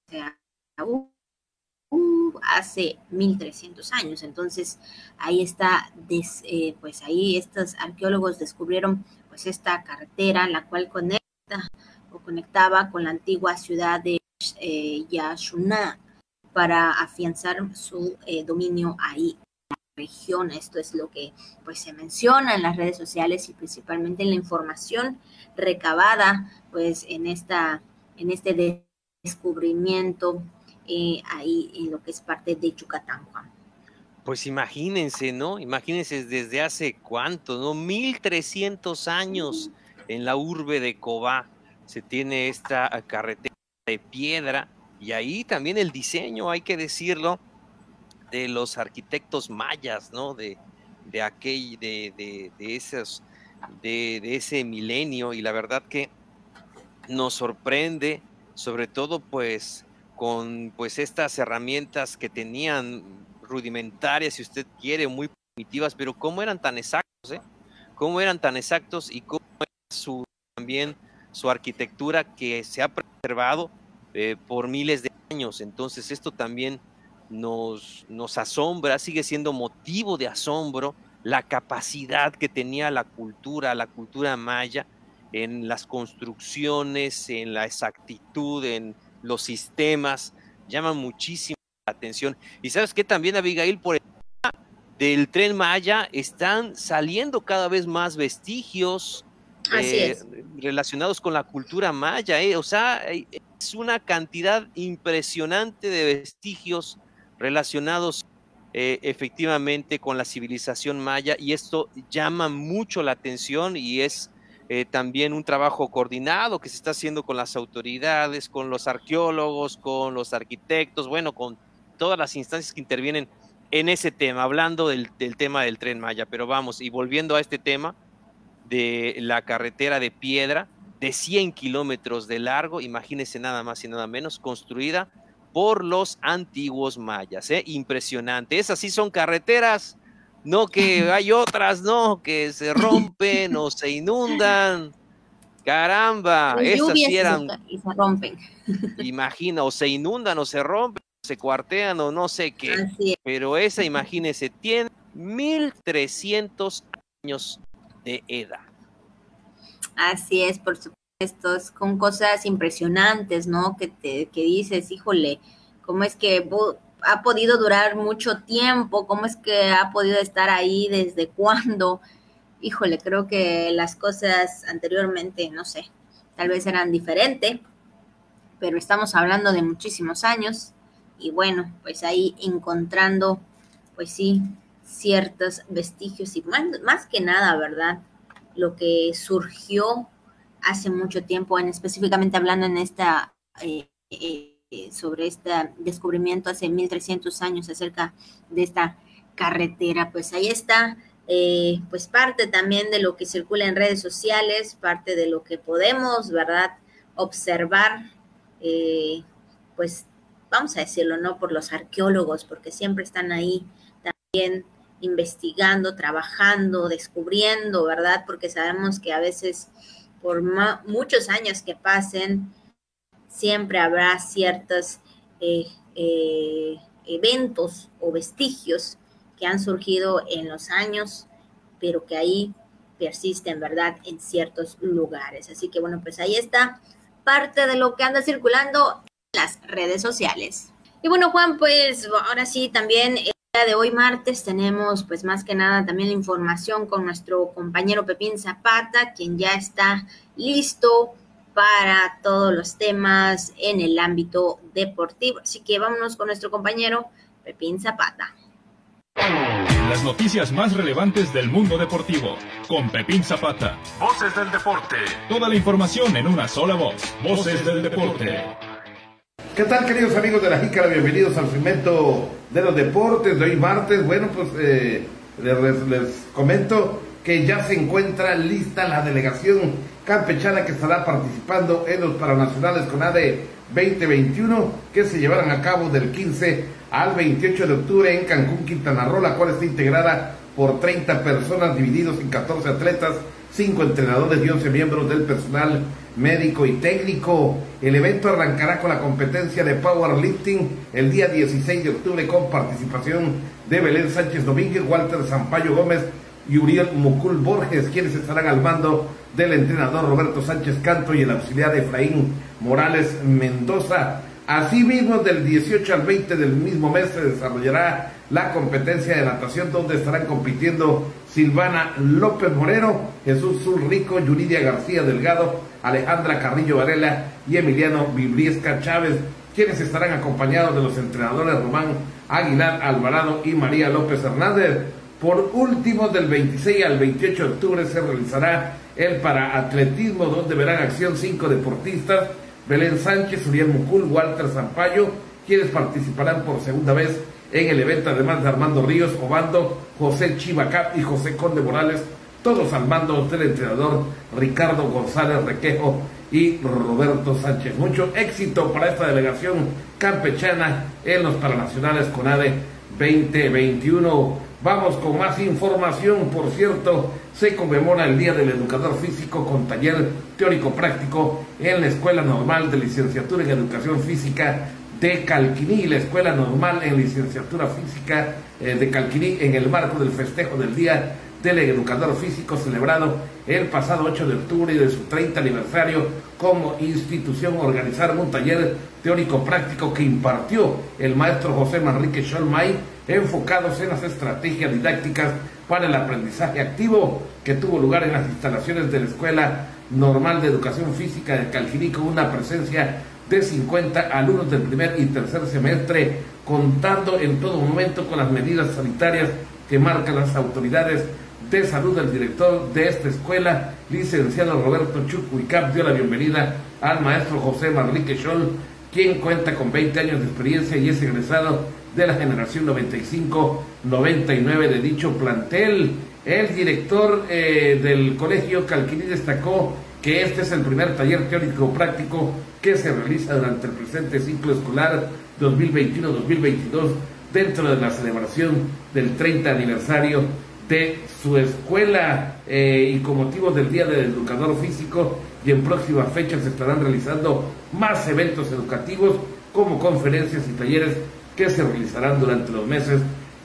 [SPEAKER 1] sea, uh, hace 1300 años. Entonces, ahí está, eh, pues ahí estos arqueólogos descubrieron pues esta carretera, la cual conecta o conectaba con la antigua ciudad de eh, Yashuna para afianzar su eh, dominio ahí región. Esto es lo que pues se menciona en las redes sociales y principalmente en la información recabada pues en esta en este descubrimiento eh, ahí en lo que es parte de Yucatán, Juan.
[SPEAKER 2] Pues imagínense, ¿no? Imagínense desde hace cuánto, ¿no? 1300 años en la urbe de Cobá se tiene esta carretera de piedra y ahí también el diseño, hay que decirlo, de los arquitectos mayas, ¿no? De, de aquel, de, de, esos, de, de ese milenio. Y la verdad que nos sorprende, sobre todo, pues, con pues estas herramientas que tenían rudimentarias, si usted quiere, muy primitivas, pero cómo eran tan exactos, ¿eh? Cómo eran tan exactos y cómo era su también su arquitectura que se ha preservado eh, por miles de años. Entonces esto también nos, nos asombra, sigue siendo motivo de asombro la capacidad que tenía la cultura, la cultura maya en las construcciones, en la exactitud, en los sistemas, llama muchísimo la atención. Y sabes que también, Abigail, por el del tren Maya están saliendo cada vez más vestigios eh, relacionados con la cultura maya. Eh. O sea, es una cantidad impresionante de vestigios relacionados eh, efectivamente con la civilización maya y esto llama mucho la atención y es eh, también un trabajo coordinado que se está haciendo con las autoridades, con los arqueólogos, con los arquitectos, bueno, con todas las instancias que intervienen en ese tema, hablando del, del tema del tren Maya. Pero vamos, y volviendo a este tema de la carretera de piedra, de 100 kilómetros de largo, imagínense nada más y nada menos, construida por los antiguos mayas. ¿eh? Impresionante. Esas sí son carreteras, no que hay otras, no, que se rompen o se inundan. Caramba, esas sí eran.
[SPEAKER 1] Y se rompen.
[SPEAKER 2] Imagina, o se inundan o se rompen, se cuartean o no sé qué. Pero esa, imagínense, tiene 1300 años de edad.
[SPEAKER 1] Así es, por supuesto, es con cosas impresionantes, ¿no? Que te que dices, híjole, ¿cómo es que ha podido durar mucho tiempo? ¿Cómo es que ha podido estar ahí? ¿Desde cuándo? Híjole, creo que las cosas anteriormente, no sé, tal vez eran diferentes, pero estamos hablando de muchísimos años y bueno, pues ahí encontrando, pues sí, ciertos vestigios y más que nada, ¿verdad? lo que surgió hace mucho tiempo, en específicamente hablando en esta eh, eh, sobre este descubrimiento hace 1300 años acerca de esta carretera. Pues ahí está, eh, pues parte también de lo que circula en redes sociales, parte de lo que podemos, ¿verdad?, observar, pues vamos a decirlo, ¿no? Por los arqueólogos, porque siempre están ahí también investigando, trabajando, descubriendo, ¿verdad? Porque sabemos que a veces por muchos años que pasen, siempre habrá ciertos eh, eh, eventos o vestigios que han surgido en los años, pero que ahí persisten, ¿verdad? En ciertos lugares. Así que bueno, pues ahí está parte de lo que anda circulando en las redes sociales. Y bueno, Juan, pues ahora sí, también de hoy martes tenemos pues más que nada también la información con nuestro compañero Pepín Zapata, quien ya está listo para todos los temas en el ámbito deportivo. Así que vámonos con nuestro compañero Pepín Zapata.
[SPEAKER 3] Las noticias más relevantes del mundo deportivo con Pepín Zapata. Voces del deporte. Toda la información en una sola voz. Voces del deporte.
[SPEAKER 4] ¿Qué tal queridos amigos de la Jícara? Bienvenidos al segmento de los deportes de hoy martes. Bueno, pues eh, les comento que ya se encuentra lista la delegación campechana que estará participando en los Paranacionales con ADE 2021 que se llevarán a cabo del 15 al 28 de octubre en Cancún, Quintana Roo, la cual está integrada por 30 personas divididos en 14 atletas, 5 entrenadores y 11 miembros del personal médico y técnico. El evento arrancará con la competencia de powerlifting el día 16 de octubre con participación de Belén Sánchez Domínguez, Walter Zampayo Gómez y Uriel Mucul Borges, quienes estarán al mando del entrenador Roberto Sánchez Canto y el auxiliar Efraín Morales Mendoza. Asimismo, del 18 al 20 del mismo mes se desarrollará la competencia de natación donde estarán compitiendo Silvana López Moreno, Jesús Zulrico, Yuridia García Delgado, Alejandra Carrillo Varela y Emiliano Bibliesca Chávez, quienes estarán acompañados de los entrenadores Román Aguilar Alvarado y María López Hernández. Por último, del 26 al 28 de octubre se realizará el paraatletismo, donde verán acción cinco deportistas, Belén Sánchez, Uriel Mucul, Walter Zampayo, quienes participarán por segunda vez en el evento, además de Armando Ríos, Obando, José Chivacap y José Conde Morales, todos al mando del entrenador Ricardo González Requejo y Roberto Sánchez. Mucho éxito para esta delegación campechana en los Paranacionales CONADE 2021. Vamos con más información. Por cierto, se conmemora el Día del Educador Físico con taller teórico práctico en la Escuela Normal de Licenciatura en Educación Física de Calquiní, la Escuela Normal en Licenciatura Física eh, de Calquiní, en el marco del festejo del Día del Educador Físico celebrado el pasado 8 de octubre y de su 30 aniversario como institución organizaron un taller teórico práctico que impartió el maestro José Manrique Scholmay enfocados en las estrategias didácticas para el aprendizaje activo que tuvo lugar en las instalaciones de la Escuela Normal de Educación Física de Calquiní con una presencia de 50 alumnos del primer y tercer semestre, contando en todo momento con las medidas sanitarias que marcan las autoridades de salud. El director de esta escuela, licenciado Roberto Chucuicap, dio la bienvenida al maestro José Manrique Scholl, quien cuenta con 20 años de experiencia y es egresado de la generación 95-99 de dicho plantel. El director eh, del colegio Calquiní destacó que este es el primer taller teórico práctico que se realiza durante el presente ciclo escolar 2021-2022 dentro de la celebración del 30 aniversario de su escuela eh, y con motivo del Día del Educador Físico y en próximas fechas se estarán realizando más eventos educativos como conferencias y talleres que se realizarán durante los meses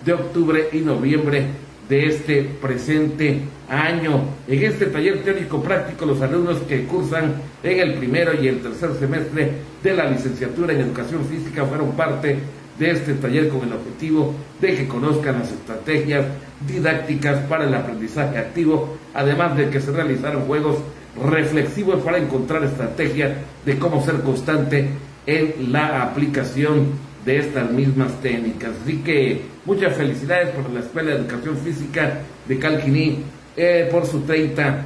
[SPEAKER 4] de octubre y noviembre de este presente año. En este taller teórico práctico, los alumnos que cursan en el primero y el tercer semestre de la licenciatura en educación física fueron parte de este taller con el objetivo de que conozcan las estrategias didácticas para el aprendizaje activo, además de que se realizaron juegos reflexivos para encontrar estrategias de cómo ser constante en la aplicación de estas mismas técnicas. Así que muchas felicidades por la Escuela de Educación Física de Calquiní eh, por su 30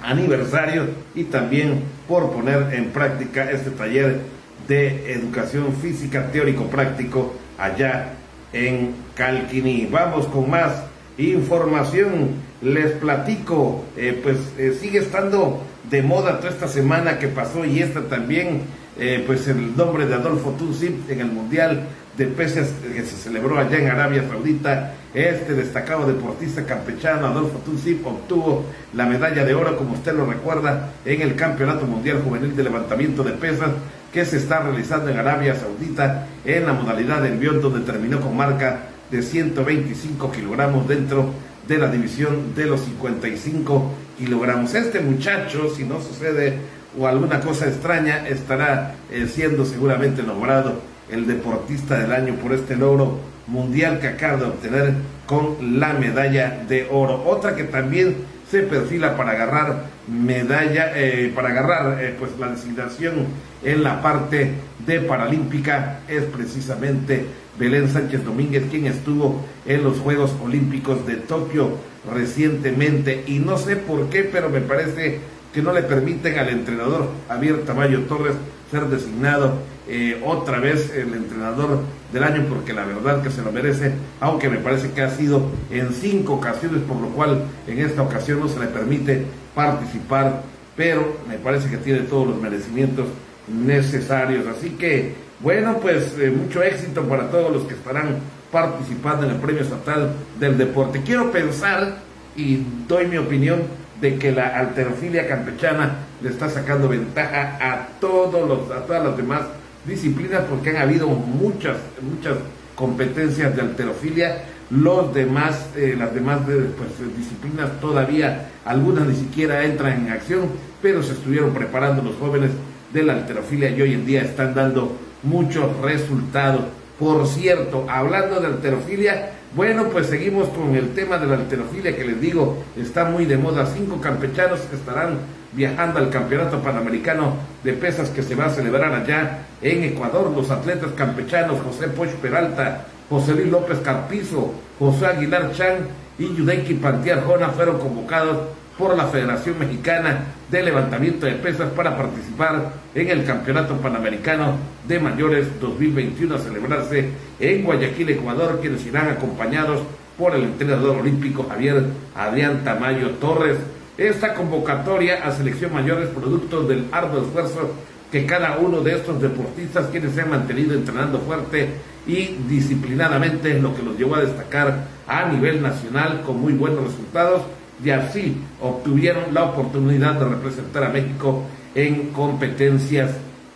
[SPEAKER 4] aniversario y también por poner en práctica este taller de educación física teórico práctico allá en Calquiní. Vamos con más información. Les platico, eh, pues eh, sigue estando de moda toda esta semana que pasó y esta también eh, pues el nombre de Adolfo Tunsip en el Mundial de Peces que se celebró allá en Arabia Saudita. Este destacado deportista campechano, Adolfo Tunsip, obtuvo la medalla de oro, como usted lo recuerda, en el Campeonato Mundial Juvenil de Levantamiento de Pesas que se está realizando en Arabia Saudita en la modalidad de envión, donde terminó con marca de 125 kilogramos dentro de la división de los 55 kilogramos. Este muchacho, si no sucede o alguna cosa extraña, estará eh, siendo seguramente nombrado el deportista del año por este logro mundial que acaba de obtener con la medalla de oro. Otra que también se perfila para agarrar medalla, eh, para agarrar eh, pues la designación en la parte de Paralímpica es precisamente Belén Sánchez Domínguez quien estuvo en los Juegos Olímpicos de Tokio recientemente y no sé por qué, pero me parece que no le permiten al entrenador Javier Tamayo Torres ser designado eh, otra vez el entrenador del año porque la verdad que se lo merece, aunque me parece que ha sido en cinco ocasiones, por lo cual en esta ocasión no se le permite participar, pero me parece que tiene todos los merecimientos necesarios. Así que, bueno, pues eh, mucho éxito para todos los que estarán participando en el Premio Estatal del Deporte. Quiero pensar, y doy mi opinión, de que la alterofilia campechana le está sacando ventaja a todos los, a todas las demás disciplinas porque han habido muchas, muchas competencias de alterofilia. Los demás, eh, las demás pues, disciplinas todavía, algunas ni siquiera entran en acción, pero se estuvieron preparando los jóvenes de la alterofilia y hoy en día están dando muchos resultados. Por cierto, hablando de alterofilia, bueno, pues seguimos con el tema de la alterofilia que les digo, está muy de moda. Cinco campechanos estarán viajando al Campeonato Panamericano de Pesas que se va a celebrar allá en Ecuador. Los atletas campechanos José Poch Peralta, José Luis López Carpizo, José Aguilar Chan y Yudenki Pantiar Jona fueron convocados por la Federación Mexicana de Levantamiento de Pesas para participar en el Campeonato Panamericano de Mayores 2021 a celebrarse en Guayaquil, Ecuador, quienes irán acompañados por el entrenador olímpico Javier Adrián Tamayo Torres. Esta convocatoria a selección mayor es producto del arduo esfuerzo que cada uno de estos deportistas quienes se han mantenido entrenando fuerte y disciplinadamente, lo que los llevó a destacar a nivel nacional con muy buenos resultados y así obtuvieron la oportunidad de representar a México en competencias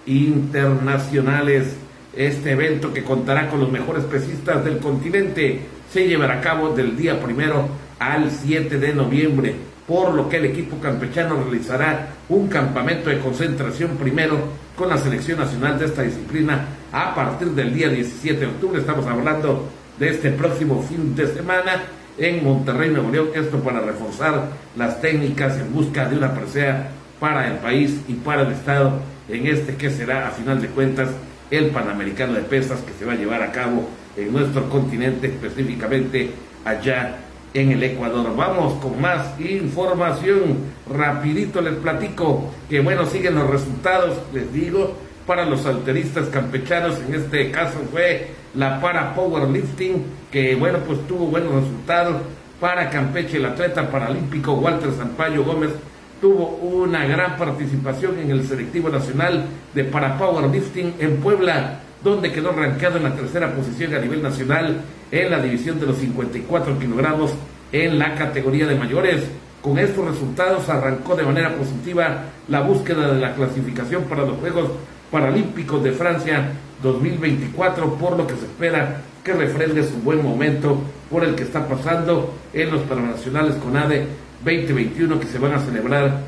[SPEAKER 4] internacionales. Este evento que contará con los mejores pesistas del continente se llevará a cabo del día primero al 7 de noviembre, por lo que el equipo campechano realizará un campamento de concentración primero con la selección nacional de esta disciplina a partir del día 17 de octubre. Estamos hablando de este próximo fin de semana en Monterrey, Nuevo León, esto para reforzar las técnicas en busca de una presea para el país y para el Estado en este que será a final de cuentas el Panamericano de Pesas que se va a llevar a cabo en nuestro continente, específicamente allá en el Ecuador. Vamos con más información. Rapidito les platico que bueno, siguen los resultados, les digo, para los alteristas campechanos, en este caso fue la para powerlifting, que bueno, pues tuvo buenos resultados. Para Campeche, el atleta paralímpico Walter Sampaio Gómez tuvo una gran participación en el selectivo nacional de para powerlifting en Puebla, donde quedó rankeado en la tercera posición a nivel nacional en la división de los 54 kilogramos en la categoría de mayores. Con estos resultados arrancó de manera positiva la búsqueda de la clasificación para los Juegos Paralímpicos de Francia 2024, por lo que se espera que refrende su buen momento por el que está pasando en los Paranacionales con ADE 2021 que se van a celebrar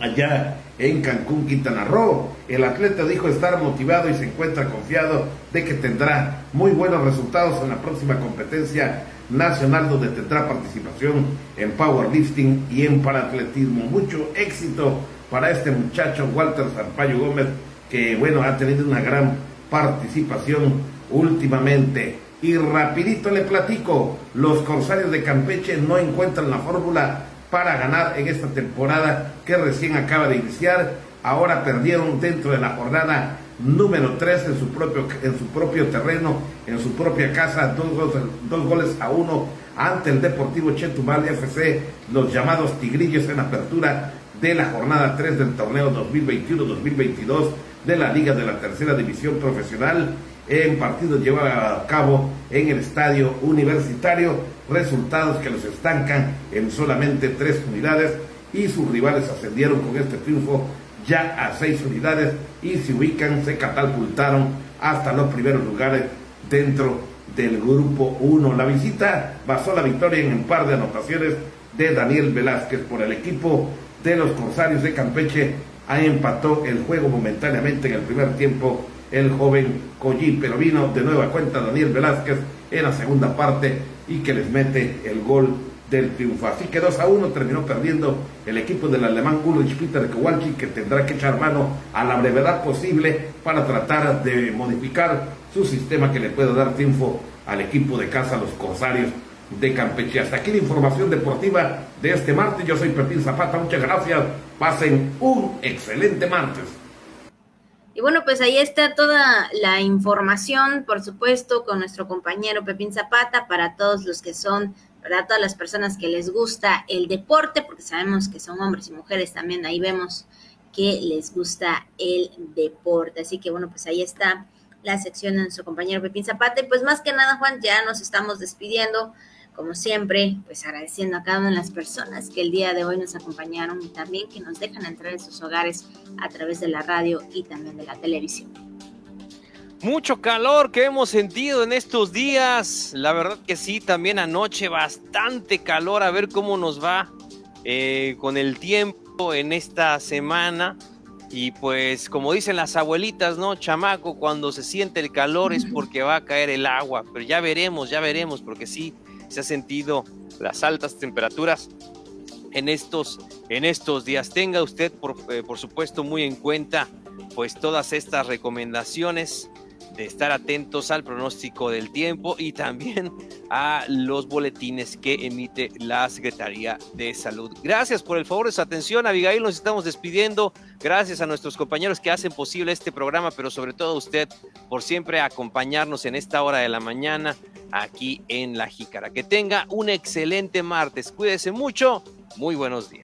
[SPEAKER 4] allá en Cancún, Quintana Roo. El atleta dijo estar motivado y se encuentra confiado de que tendrá muy buenos resultados en la próxima competencia nacional donde tendrá participación en powerlifting y en paratletismo. Mucho éxito para este muchacho Walter Zarpayo Gómez que bueno ha tenido una gran participación últimamente. Y rapidito le platico, los Corsarios de Campeche no encuentran la fórmula para ganar en esta temporada que recién acaba de iniciar. Ahora perdieron dentro de la jornada número 3 en su propio, en su propio terreno, en su propia casa, dos, dos goles a uno ante el Deportivo Chetumal de FC, los llamados Tigrillos en apertura de la jornada 3 del torneo 2021-2022 de la Liga de la Tercera División Profesional en partido lleva a cabo en el estadio universitario, resultados que los estancan en solamente tres unidades y sus rivales ascendieron con este triunfo ya a seis unidades y se ubican, se catapultaron hasta los primeros lugares dentro del grupo 1. La visita basó la victoria en un par de anotaciones de Daniel Velázquez por el equipo de los Corsarios de Campeche. Ahí empató el juego momentáneamente en el primer tiempo el joven Collín, pero vino de nueva cuenta Daniel Velázquez en la segunda parte y que les mete el gol del triunfo. Así que 2 a 1 terminó perdiendo el equipo del alemán Ulrich Peter Kowalski, que tendrá que echar mano a la brevedad posible para tratar de modificar su sistema que le pueda dar triunfo al equipo de casa, los Corsarios de Campeche. Hasta aquí la información deportiva de este martes. Yo soy Pepín Zapata, muchas gracias. Pasen un excelente martes.
[SPEAKER 1] Y bueno, pues ahí está toda la información, por supuesto, con nuestro compañero Pepín Zapata, para todos los que son, para todas las personas que les gusta el deporte, porque sabemos que son hombres y mujeres también, ahí vemos que les gusta el deporte. Así que bueno, pues ahí está la sección de nuestro compañero Pepín Zapata. Y pues más que nada, Juan, ya nos estamos despidiendo como siempre, pues agradeciendo a cada una de las personas que el día de hoy nos acompañaron y también que nos dejan entrar en sus hogares a través de la radio y también de la televisión.
[SPEAKER 2] Mucho calor que hemos sentido en estos días. La verdad que sí, también anoche bastante calor. A ver cómo nos va eh, con el tiempo en esta semana. Y pues como dicen las abuelitas, ¿no? Chamaco, cuando se siente el calor es porque va a caer el agua. Pero ya veremos, ya veremos, porque sí, se ha sentido las altas temperaturas en estos, en estos días. Tenga usted, por, eh, por supuesto, muy en cuenta pues todas estas recomendaciones de estar atentos al pronóstico del tiempo y también a los boletines que emite la Secretaría de Salud. Gracias por el favor de su atención, Abigail. Nos estamos despidiendo. Gracias a nuestros compañeros que hacen posible este programa, pero sobre todo a usted por siempre acompañarnos en esta hora de la mañana aquí en La Jícara. Que tenga un excelente martes. Cuídese mucho. Muy buenos días.